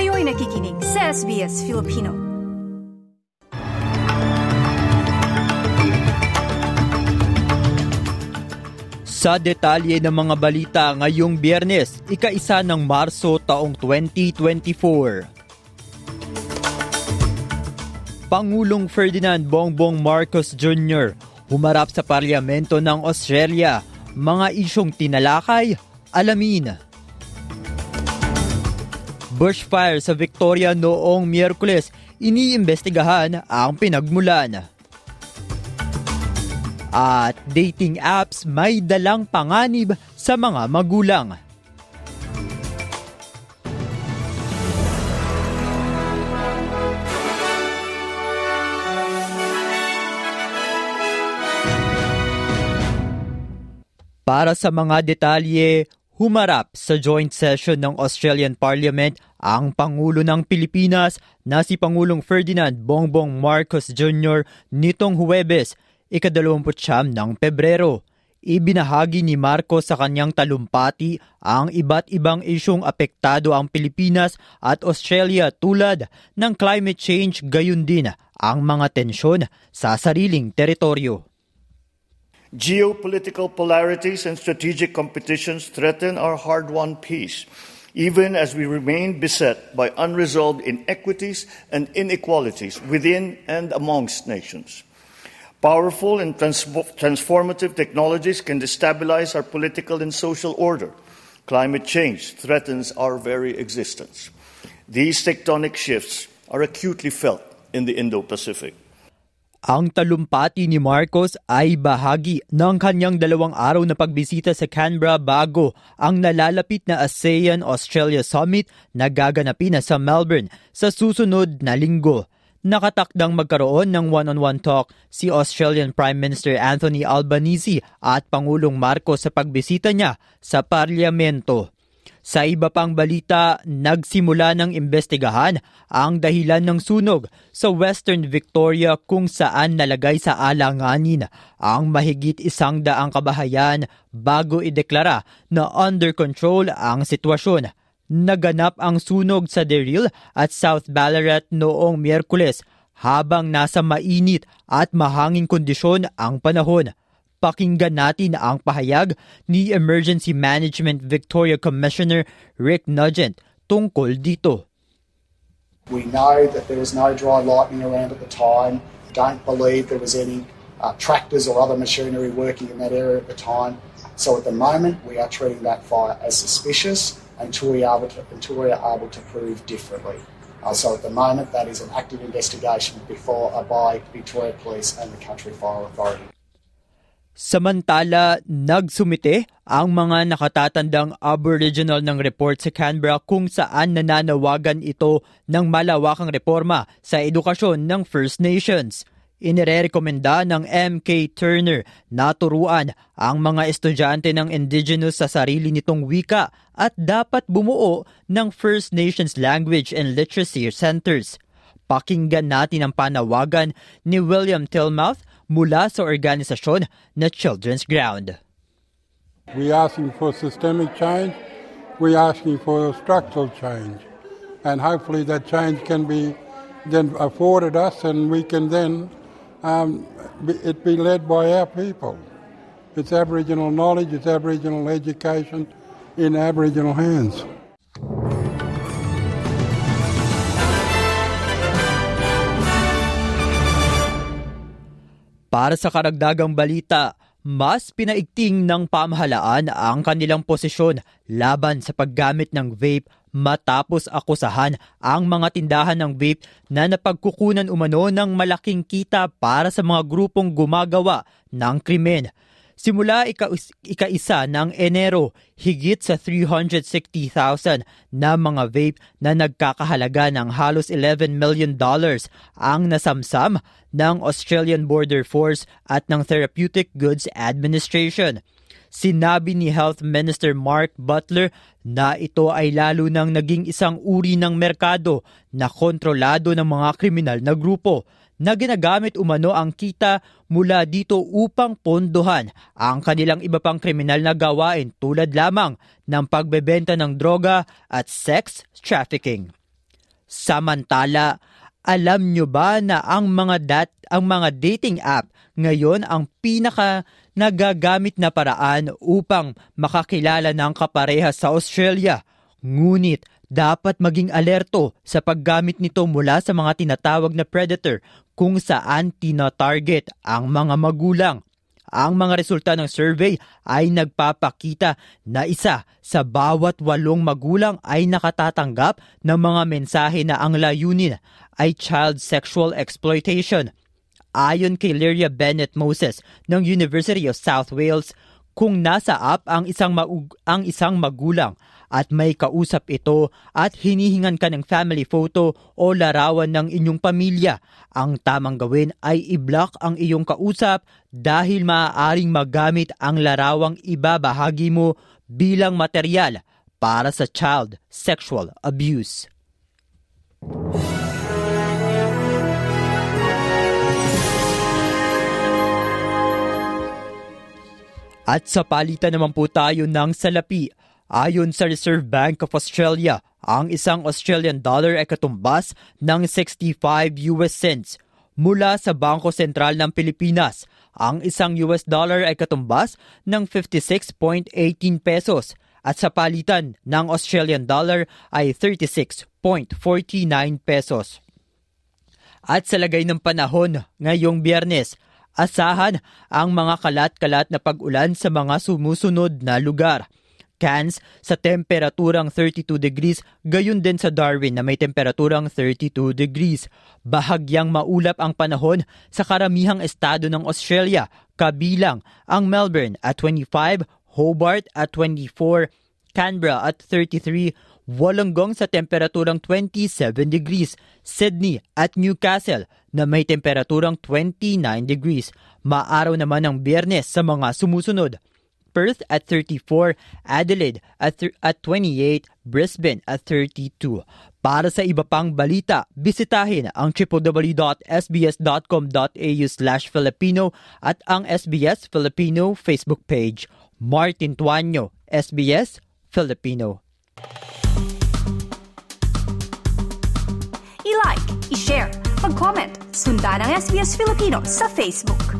Kayo'y nakikinig sa SBS Filipino. Sa detalye ng mga balita ngayong biyernes, ika-isa ng Marso taong 2024. Pangulong Ferdinand Bongbong Marcos Jr. humarap sa parlamento ng Australia. Mga isyong tinalakay, alamin. Bushfire sa Victoria noong Miyerkules, iniimbestigahan ang pinagmulan. At dating apps may dalang panganib sa mga magulang. Para sa mga detalye, humarap sa joint session ng Australian Parliament ang Pangulo ng Pilipinas na si Pangulong Ferdinand Bongbong Marcos Jr. nitong Huwebes, ikadalawamputsyam ng Pebrero. Ibinahagi ni Marcos sa kanyang talumpati ang iba't ibang isyong apektado ang Pilipinas at Australia tulad ng climate change gayon din ang mga tensyon sa sariling teritoryo. Geopolitical polarities and strategic competitions threaten our hard won peace, even as we remain beset by unresolved inequities and inequalities within and amongst nations. Powerful and transformative technologies can destabilize our political and social order. Climate change threatens our very existence. These tectonic shifts are acutely felt in the Indo Pacific. Ang talumpati ni Marcos ay bahagi ng kanyang dalawang araw na pagbisita sa Canberra bago ang nalalapit na ASEAN-Australia Summit na gaganapin na sa Melbourne sa susunod na linggo. Nakatakdang magkaroon ng one-on-one talk si Australian Prime Minister Anthony Albanese at Pangulong Marcos sa pagbisita niya sa parlamento. Sa iba pang balita, nagsimula ng imbestigahan ang dahilan ng sunog sa Western Victoria kung saan nalagay sa alanganin ang mahigit isang daang kabahayan bago ideklara na under control ang sitwasyon. Naganap ang sunog sa Deril at South Ballarat noong Miyerkules habang nasa mainit at mahanging kondisyon ang panahon. Pakinggan natin ang pahayag ni Emergency Management Victoria Commissioner Rick Nugent tungkol dito. We know that there was no dry lightning around at the time. Don't believe there was any uh, tractors or other machinery working in that area at the time. So at the moment, we are treating that fire as suspicious until we are able to, until we are able to prove differently. Uh, so at the moment, that is an active investigation before uh, by Victoria Police and the Country Fire Authority. Samantala, nagsumite ang mga nakatatandang Aboriginal ng report sa Canberra kung saan nananawagan ito ng malawakang reforma sa edukasyon ng First Nations. Inirekomenda ng MK Turner na turuan ang mga estudyante ng indigenous sa sarili nitong wika at dapat bumuo ng First Nations Language and Literacy Centers. Pakinggan natin ang panawagan ni William Tillmouth mula sa organisasyon na Children's Ground. We asking for systemic change, we asking for structural change, and hopefully that change can be then afforded us, and we can then um, it be led by our people. It's Aboriginal knowledge, it's Aboriginal education in Aboriginal hands. Para sa karagdagang balita, mas pinaigting ng pamahalaan ang kanilang posisyon laban sa paggamit ng vape matapos akusahan ang mga tindahan ng vape na napagkukunan umano ng malaking kita para sa mga grupong gumagawa ng krimen. Simula ika- ika-isa ng Enero, higit sa 360,000 na mga vape na nagkakahalaga ng halos 11 million dollars ang nasamsam ng Australian Border Force at ng Therapeutic Goods Administration. Sinabi ni Health Minister Mark Butler na ito ay lalo nang naging isang uri ng merkado na kontrolado ng mga kriminal na grupo na ginagamit umano ang kita mula dito upang pondohan ang kanilang iba pang kriminal na gawain tulad lamang ng pagbebenta ng droga at sex trafficking. Samantala, alam nyo ba na ang mga dat ang mga dating app ngayon ang pinaka nagagamit na paraan upang makakilala ng kapareha sa Australia? Ngunit dapat maging alerto sa paggamit nito mula sa mga tinatawag na predator kung saan tina-target ang mga magulang. Ang mga resulta ng survey ay nagpapakita na isa sa bawat walong magulang ay nakatatanggap ng mga mensahe na ang layunin ay child sexual exploitation. Ayon kay Lyria Bennett Moses ng University of South Wales, kung nasa app ang isang, maug- ang isang magulang at may kausap ito at hinihingan ka ng family photo o larawan ng inyong pamilya, ang tamang gawin ay i-block ang iyong kausap dahil maaaring magamit ang larawang ibabahagi mo bilang material para sa child sexual abuse. At sa palitan naman po tayo ng salapi, ayon sa Reserve Bank of Australia, ang isang Australian dollar ay katumbas ng 65 US cents. Mula sa Bangko Sentral ng Pilipinas, ang isang US dollar ay katumbas ng 56.18 pesos at sa palitan ng Australian dollar ay 36.49 pesos. At sa lagay ng panahon ngayong biyernes, asahan ang mga kalat-kalat na pag-ulan sa mga sumusunod na lugar. Cairns sa temperaturang 32 degrees, gayon din sa Darwin na may temperaturang 32 degrees. Bahagyang maulap ang panahon sa karamihang estado ng Australia, kabilang ang Melbourne at 25, Hobart at 24, Canberra at 33, Wollongong sa temperaturang 27 degrees, Sydney at Newcastle na may temperaturang 29 degrees. Maaraw naman ang biyernes sa mga sumusunod. Perth at 34, Adelaide at, at 28, Brisbane at 32. Para sa iba pang balita, bisitahin ang www.sbs.com.au slash Filipino at ang SBS Filipino Facebook page. Martin Tuanyo, SBS Filipino. I-like, i-share, mag-comment, sundan ang SBS Filipino sa Facebook.